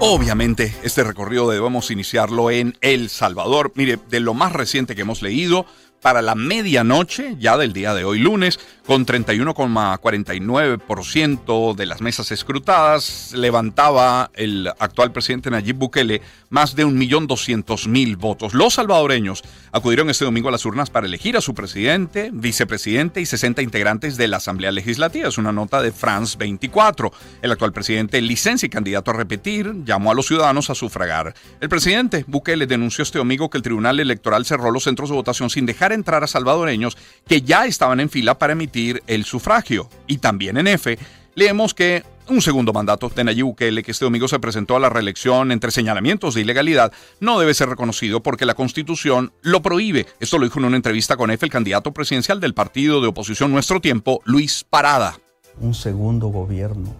Obviamente, este recorrido debemos iniciarlo en El Salvador. Mire, de lo más reciente que hemos leído, para la medianoche, ya del día de hoy lunes, con 31,49% de las mesas escrutadas, levantaba el actual presidente Nayib Bukele más de 1.200.000 votos. Los salvadoreños acudieron este domingo a las urnas para elegir a su presidente, vicepresidente y 60 integrantes de la Asamblea Legislativa. Es una nota de France 24. El actual presidente, licencia y candidato a repetir, llamó a los ciudadanos a sufragar. El presidente Bukele denunció este domingo que el Tribunal Electoral cerró los centros de votación sin dejar entrar a salvadoreños que ya estaban en fila para emitir el sufragio. Y también en F, leemos que un segundo mandato de Nayib Bukele, que este domingo se presentó a la reelección entre señalamientos de ilegalidad, no debe ser reconocido porque la Constitución lo prohíbe. Esto lo dijo en una entrevista con F el candidato presidencial del partido de oposición Nuestro Tiempo, Luis Parada. Un segundo gobierno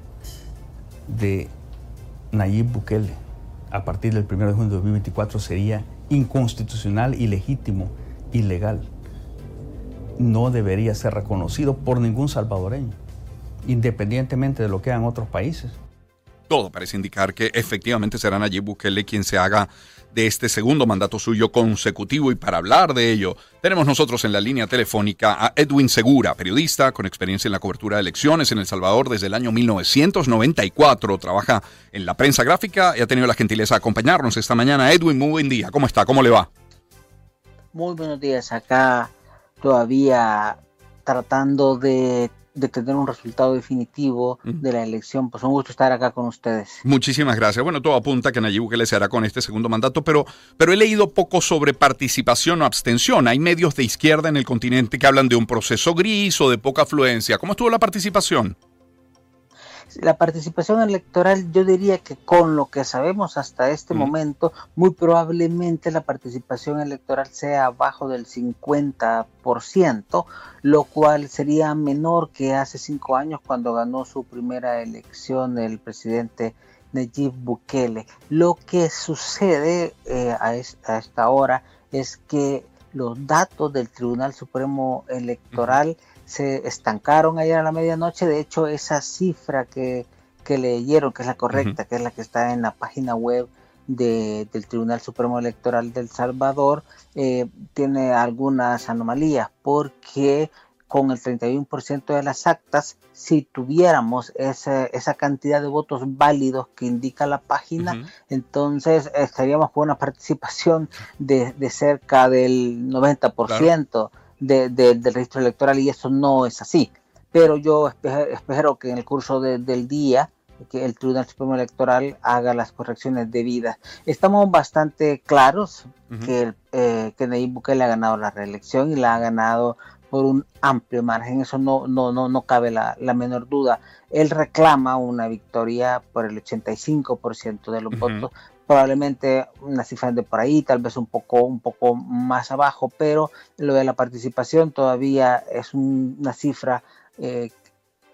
de Nayib Bukele a partir del 1 de junio de 2024 sería inconstitucional, ilegítimo, ilegal. No debería ser reconocido por ningún salvadoreño independientemente de lo que hagan otros países. Todo parece indicar que efectivamente será Nayib Bukele quien se haga de este segundo mandato suyo consecutivo y para hablar de ello tenemos nosotros en la línea telefónica a Edwin Segura, periodista con experiencia en la cobertura de elecciones en El Salvador desde el año 1994, trabaja en la prensa gráfica y ha tenido la gentileza de acompañarnos esta mañana. Edwin, muy buen día, ¿cómo está? ¿Cómo le va? Muy buenos días, acá todavía tratando de de tener un resultado definitivo de la elección. Pues un gusto estar acá con ustedes. Muchísimas gracias. Bueno, todo apunta que Nayib Bukele se hará con este segundo mandato, pero, pero he leído poco sobre participación o abstención. Hay medios de izquierda en el continente que hablan de un proceso gris o de poca afluencia. ¿Cómo estuvo la participación? La participación electoral, yo diría que con lo que sabemos hasta este momento, muy probablemente la participación electoral sea abajo del 50%, lo cual sería menor que hace cinco años cuando ganó su primera elección el presidente Nayib Bukele. Lo que sucede eh, a, a esta hora es que los datos del Tribunal Supremo Electoral se estancaron ayer a la medianoche. De hecho, esa cifra que, leyeron, que es la correcta, que es la que está en la página web del Tribunal Supremo Electoral del Salvador, eh, tiene algunas anomalías porque con el 31% de las actas, si tuviéramos esa cantidad de votos válidos que indica la página, entonces estaríamos con una participación de, cerca del 90% del registro electoral y eso no es así. Pero yo espero, que en el curso del día que el Tribunal Supremo Electoral haga las correcciones debidas. Estamos bastante claros que, eh, que Nayib Bukele ha ganado la reelección y la ha ganado por un amplio margen, eso no, no, no, no cabe la, menor duda. Él reclama una victoria por el 85% de los votos, probablemente una cifra de por ahí, tal vez un poco, un poco más abajo, pero lo de la participación todavía es una cifra eh,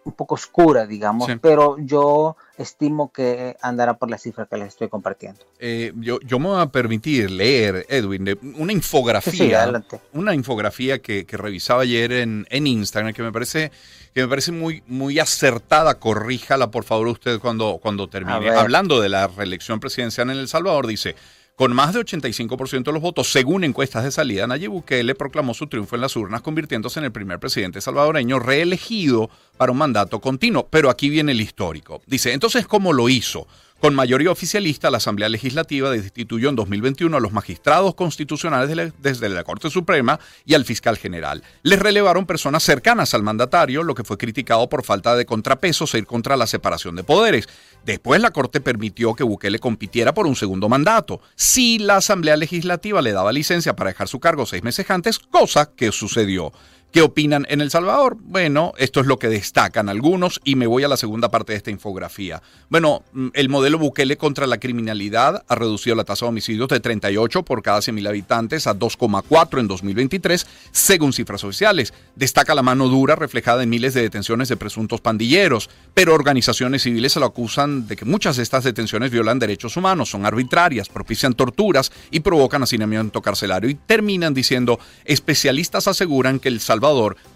un poco oscura, digamos, pero yo estimo que andará por la cifra que les estoy compartiendo. Eh, yo, yo me voy a permitir leer, Edwin, una infografía, una infografía que, revisaba ayer en, en, Instagram que me parece que me parece muy, muy acertada. Corríjala, por favor, usted cuando, cuando termine. Hablando de la reelección presidencial en El Salvador, dice. Con más de 85% de los votos, según encuestas de salida, Nayib Bukele proclamó su triunfo en las urnas, convirtiéndose en el primer presidente salvadoreño reelegido para un mandato continuo. Pero aquí viene el histórico. Dice, entonces, ¿cómo lo hizo? Con mayoría oficialista, la Asamblea Legislativa destituyó en 2021 a los magistrados constitucionales desde la Corte Suprema y al fiscal general. Les relevaron personas cercanas al mandatario, lo que fue criticado por falta de contrapesos e ir contra la separación de poderes. Después la Corte permitió que Bukele compitiera por un segundo mandato, si la Asamblea Legislativa le daba licencia para dejar su cargo seis meses antes, cosa que sucedió. ¿Qué opinan en El Salvador? Bueno, esto es lo que destacan algunos y me voy a la segunda parte de esta infografía. Bueno, mm, el modelo Bukele contra la criminalidad ha reducido la tasa de homicidios de 38 por cada 100.000 habitantes a 2,4 en 2023, según cifras oficiales. Destaca la mano dura reflejada en miles de detenciones de presuntos pandilleros, pero organizaciones civiles se lo acusan de que muchas de estas detenciones violan derechos humanos, son arbitrarias, propician torturas y provocan hacinamiento carcelario. Y terminan diciendo, especialistas aseguran que El Salvador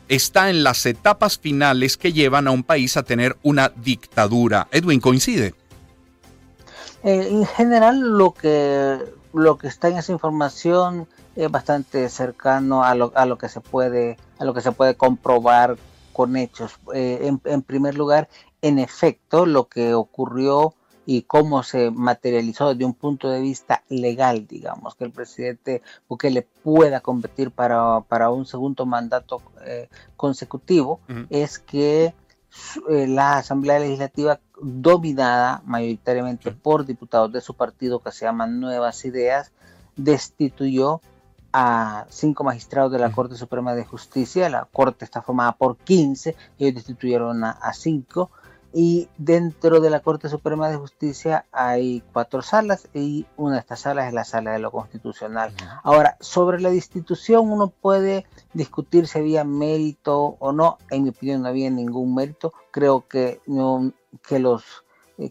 está en las etapas finales que llevan a un país a tener una dictadura. Edwin, ¿coincide? Eh, en general, lo que, lo que está en esa información es bastante cercano a lo, a lo que se puede a lo que se puede comprobar con hechos. Eh, en, en, primer lugar, en efecto, lo que ocurrió y cómo se materializó desde un punto de vista legal, digamos, que el presidente Bukele pueda competir para, para un segundo mandato eh, consecutivo, es que eh, la Asamblea Legislativa, dominada mayoritariamente por diputados de su partido que se llaman Nuevas Ideas, destituyó a cinco magistrados de la Corte Suprema de Justicia. La Corte está formada por 15, ellos destituyeron a, a cinco y dentro de la Corte Suprema de Justicia hay cuatro salas y una de estas salas es la sala de lo constitucional. Ahora, sobre la destitución uno puede discutir si había mérito o no. En mi opinión no había ningún mérito. Creo que, no, que los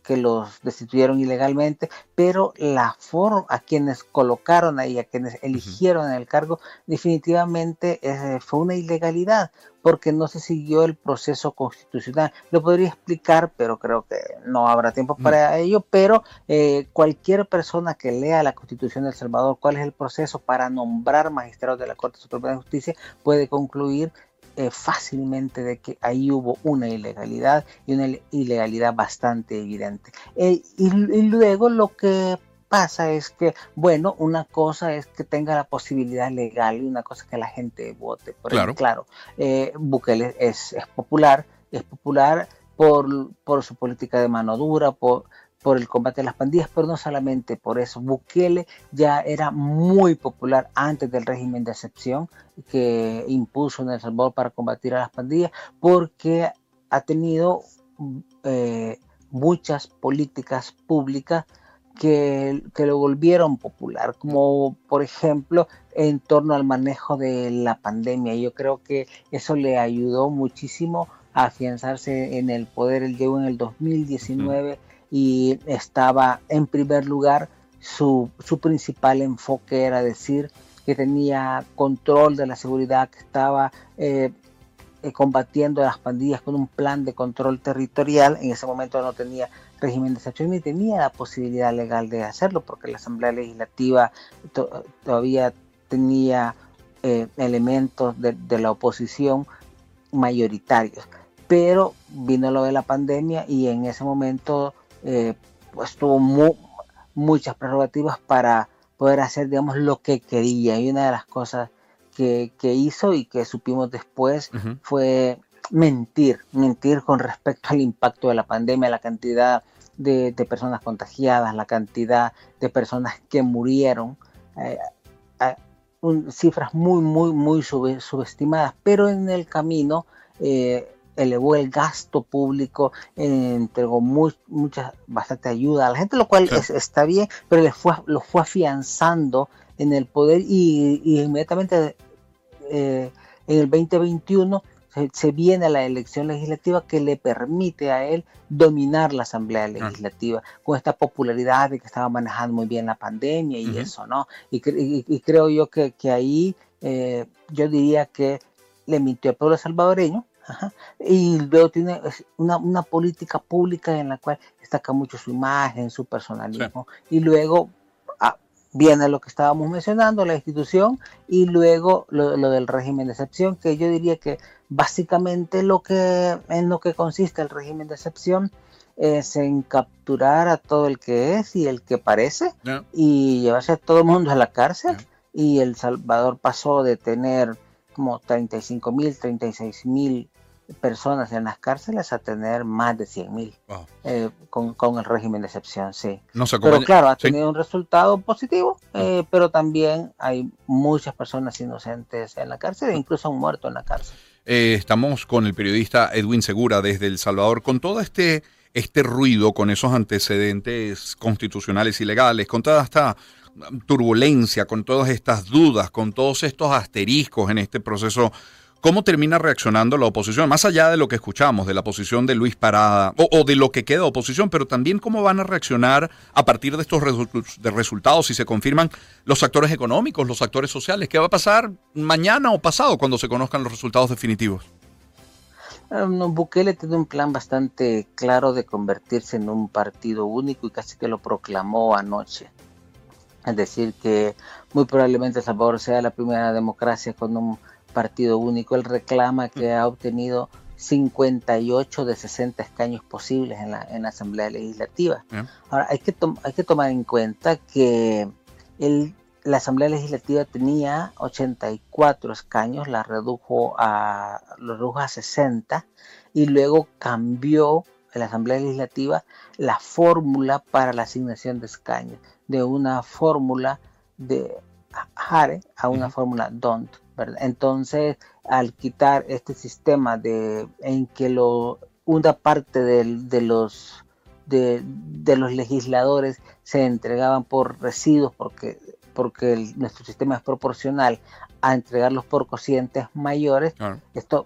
que los destituyeron ilegalmente, pero la forma a quienes colocaron ahí, a quienes eligieron en el cargo, definitivamente eh, fue una ilegalidad porque no se siguió el proceso constitucional. Lo podría explicar, pero creo que no habrá tiempo mm. para ello, pero eh, cualquier persona que lea la Constitución de El Salvador, cuál es el proceso para nombrar magistrados de la Corte Suprema de Justicia, puede concluir eh, fácilmente de que ahí hubo una ilegalidad y una ilegalidad bastante evidente. Eh, y, luego lo que pasa es que, bueno, una cosa es que tenga la posibilidad legal y una cosa es que la gente vote. Por claro, claro eh, Bukele es, es, popular, es popular por, por su política de mano dura, por, por el combate a las pandillas, pero no solamente por eso. Bukele ya era muy popular antes del régimen de excepción que impuso en El Salvador para combatir a las pandillas, porque ha tenido eh, muchas políticas públicas que, que, lo volvieron popular, como por ejemplo en torno al manejo de la pandemia. Yo creo que eso le ayudó muchísimo a afianzarse en el poder. Él llegó en el 2019 y estaba en primer lugar, su, su principal enfoque era decir que tenía control de la seguridad, que estaba eh, eh, combatiendo a las pandillas con un plan de control territorial. En ese momento no tenía régimen de excepción ni tenía la posibilidad legal de hacerlo porque la Asamblea Legislativa todavía tenía eh, elementos de, de, la oposición mayoritarios. Pero vino lo de la pandemia y en ese momento eh, pues tuvo muchas prerrogativas para poder hacer, digamos, lo que quería. Y una de las cosas que, hizo y que supimos después fue mentir, mentir con respecto al impacto de la pandemia, la cantidad de, personas contagiadas, la cantidad de personas que murieron, eh, cifras muy, muy, muy subestimadas, pero en el camino eh, elevó el gasto público, entregó mucha, bastante ayuda a la gente, lo cual está bien, pero le fue, lo fue afianzando en el poder y, inmediatamente eh, en el 2021 se, viene la elección legislativa que le permite a él dominar la Asamblea Legislativa con esta popularidad de que estaba manejando muy bien la pandemia y eso, ¿no? Y, creo yo que, ahí eh, yo diría que le mintió al pueblo salvadoreño, y luego tiene una, política pública en la cual destaca mucho su imagen, su personalismo. Y luego ah, viene lo que estábamos mencionando, la institución, y luego lo, del régimen de excepción, que yo diría que básicamente lo que, en lo que consiste el régimen de excepción es en capturar a todo el que es y el que parece y llevarse a todo el mundo a la cárcel. Y El Salvador pasó de tener como 35 mil, 36 mil personas en las cárceles a tener más de 100 mil eh, con, el régimen de excepción, sí. pero claro, ha tenido un resultado positivo, ah. eh, pero también hay muchas personas inocentes en la cárcel e incluso han muerto en la cárcel. Eh, estamos con el periodista Edwin Segura desde El Salvador, con todo este, este ruido, con esos antecedentes constitucionales y legales, con toda esta turbulencia, con todas estas dudas, con todos estos asteriscos en este proceso ¿Cómo termina reaccionando la oposición? Más allá de lo que escuchamos, de la posición de Luis Parada o, de lo que queda de oposición, pero también cómo van a reaccionar a partir de estos de resultados, si se confirman los actores económicos, los actores sociales. ¿Qué va a pasar mañana o pasado cuando se conozcan los resultados definitivos? Bukele tiene un plan bastante claro de convertirse en un partido único y casi que lo proclamó anoche. Es decir, que muy probablemente Salvador sea la primera democracia con un partido único. Él reclama que ha obtenido 58 de 60 escaños posibles en la, en la Asamblea Legislativa. Ahora, hay que, hay que tomar en cuenta que el, la Asamblea Legislativa tenía 84 escaños, la redujo a, lo redujo a 60 y luego cambió en la Asamblea Legislativa la fórmula para la asignación de escaños, de una fórmula de Hare a una fórmula Don't. Entonces, al quitar este sistema de en que lo, una parte de, los de, los legisladores se entregaban por residuos porque, porque nuestro sistema es proporcional a entregarlos por cocientes mayores, esto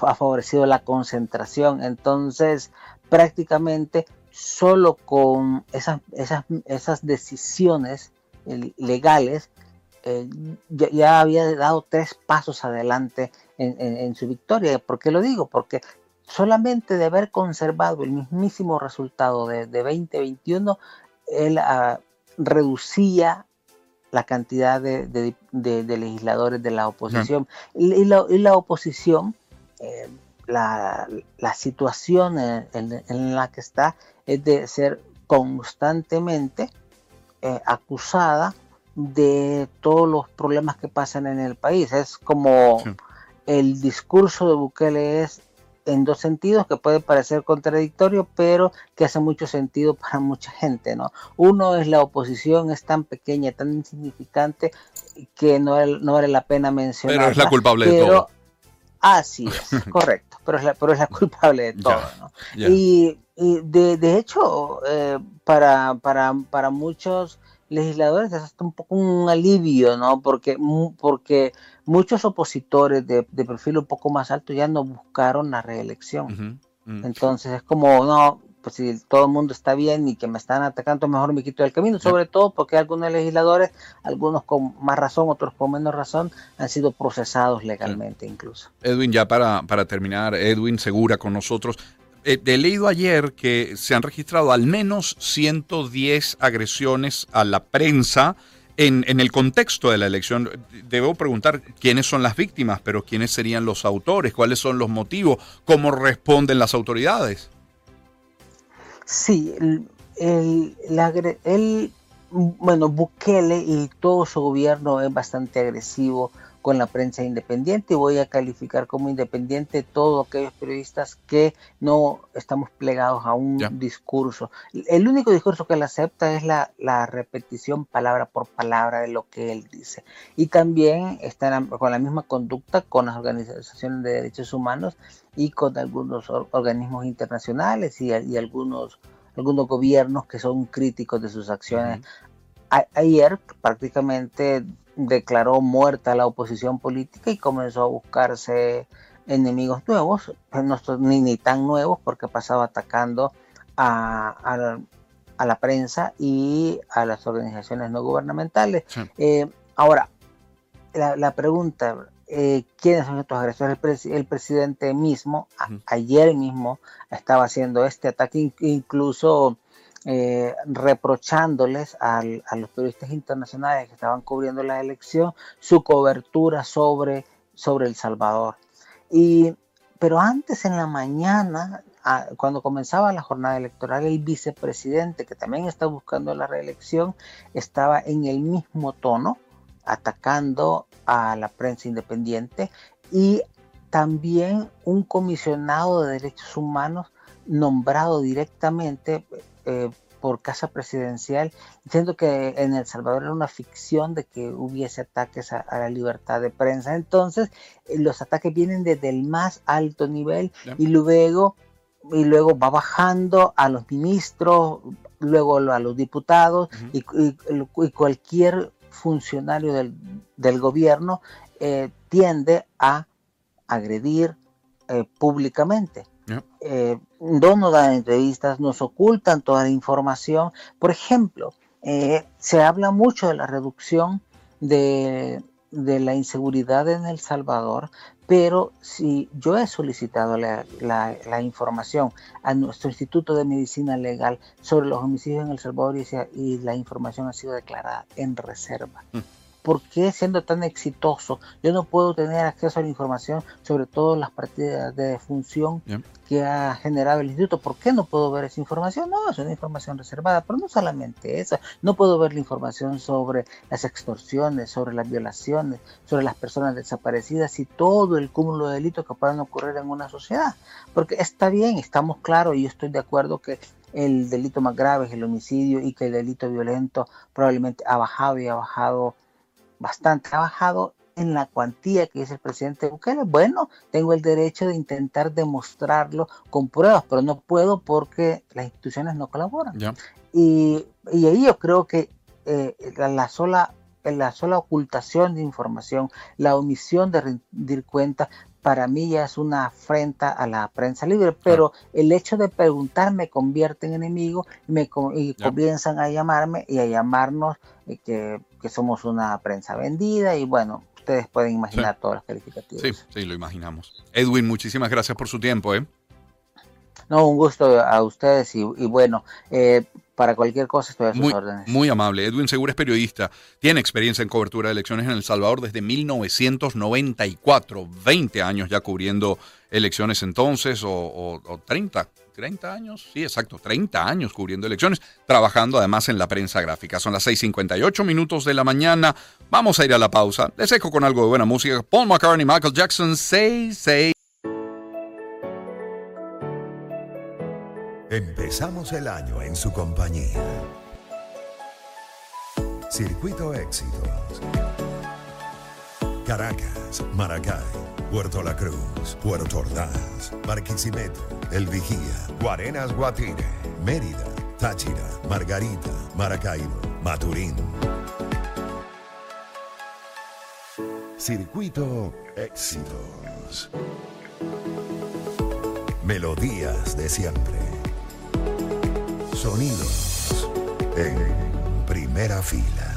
ha favorecido la concentración. Entonces, prácticamente solo con esas, esas, esas decisiones eh, legales eh, ya, había dado tres pasos adelante en, su victoria. ¿Por qué lo digo? Porque solamente de haber conservado el mismísimo resultado de, 2021, él ah, reducía la cantidad de, legisladores de la oposición. Y, la, oposición, eh, la, situación en, la que está es de ser constantemente eh, acusada de todos los problemas que pasan en el país. Es como el discurso de Bukele es en dos sentidos que puede parecer contradictorio, pero que hace mucho sentido para mucha gente, ¿no? Uno es la oposición es tan pequeña, tan insignificante que no, no vale la pena mencionar. Pero es la culpable de todo. Así es, correcto, pero es la, pero es la culpable de todo, ¿no? Y, de, de, hecho, eh, para, para, para muchos legisladores es hasta un poco un alivio, ¿no? Porque, porque muchos opositores de, perfil un poco más alto ya no buscaron la reelección. Entonces es como, no, pues si todo el mundo está bien y que me están atacando, mejor me quito del camino, sobre todo porque algunos legisladores, algunos con más razón, otros con menos razón, han sido procesados legalmente incluso. Edwin, ya para, para terminar, Edwin Segura con nosotros, eh, he leído ayer que se han registrado al menos 110 agresiones a la prensa en, el contexto de la elección. Debo preguntar quiénes son las víctimas, pero quiénes serían los autores, cuáles son los motivos, cómo responden las autoridades. Sí, el, el, bueno, Bukele y todo su gobierno es bastante agresivo con la prensa independiente y voy a calificar como independiente todos aquellos periodistas que no estamos plegados a un discurso. El único discurso que él acepta es la, repetición palabra por palabra de lo que él dice. Y también está con la misma conducta con las organizaciones de derechos humanos y con algunos organismos internacionales y, algunos algunos gobiernos que son críticos de sus acciones. ayer prácticamente declaró muerta la oposición política y comenzó a buscarse enemigos nuevos, pues no ni, ni tan nuevos porque pasaba atacando a, la prensa y a las organizaciones no gubernamentales. Eh, ahora, la, pregunta, eh, ¿quiénes son estos agresores? El, presidente mismo, ayer mismo, estaba haciendo este ataque, incluso eh, reprochándoles a los periodistas internacionales que estaban cubriendo la elección su cobertura sobre, sobre El Salvador. Y, pero antes en la mañana, cuando comenzaba la jornada electoral, el vicepresidente, que también está buscando la reelección, estaba en el mismo tono, atacando a la prensa independiente y también un comisionado de derechos humanos nombrado directamente eh, por casa presidencial, diciendo que en El Salvador era una ficción de que hubiese ataques a, la libertad de prensa. Entonces, eh, los ataques vienen desde el más alto nivel y luego y luego va bajando a los ministros, luego a los diputados y, cualquier funcionario del, gobierno eh, tiende a agredir públicamente. Eh, no nos dan entrevistas, nos ocultan toda la información. Por ejemplo, eh, se habla mucho de la reducción de, la inseguridad en El Salvador, pero si yo he solicitado la, información a nuestro Instituto de Medicina Legal sobre los homicidios en El Salvador y, la información ha sido declarada en reserva. Mm. ¿Por qué siendo tan exitoso yo no puedo tener acceso a la información sobre todas las partidas de función que ha generado el instituto? ¿Por qué no puedo ver esa información? No, es una información reservada, pero no solamente eso, no puedo ver la información sobre las extorsiones, sobre las violaciones, sobre las personas desaparecidas y todo el cúmulo de delitos que puedan ocurrir en una sociedad. Porque está bien, estamos claros y yo estoy de acuerdo que el delito más grave es el homicidio y que el delito violento probablemente ha bajado y ha bajado bastante, ha bajado en la cuantía que dice el presidente Bukele. Bueno, tengo el derecho de intentar demostrarlo con pruebas, pero no puedo porque las instituciones no colaboran. Y, ahí yo creo que eh, la, sola la sola ocultación de información, la omisión de rendir cuenta, para mí ya es una afrenta a la prensa libre, pero el hecho de preguntar me convierte en enemigo y, me, comienzan a llamarme y a llamarnos eh, que, somos una prensa vendida y bueno, ustedes pueden imaginar todas las calificativos. Sí, sí, lo imaginamos. Edwin, muchísimas gracias por su tiempo. ¿eh? No, un gusto a ustedes y, bueno, eh, para cualquier cosa estoy a sus muy, órdenes. Muy amable. Edwin Segura es periodista. Tiene experiencia en cobertura de elecciones en El Salvador desde 1994. 20 años ya cubriendo elecciones entonces, o, o, o 30, 30 años, sí, exacto, 30 años cubriendo elecciones, trabajando además en la prensa gráfica. Son las 6:58 minutos de la mañana. Vamos a ir a la pausa. Les dejo con algo de buena música. Paul McCartney, Michael Jackson, 66. Empezamos el año en su compañía. Circuito Éxitos. Caracas, Maracay, Puerto La Cruz, Puerto Ordaz, Barquisimeto, El Vigía, Guarenas Guatire, Mérida, Táchira, Margarita, Maracaibo, Maturín. Circuito Éxitos. Melodías de siempre. Sonidos en primera fila.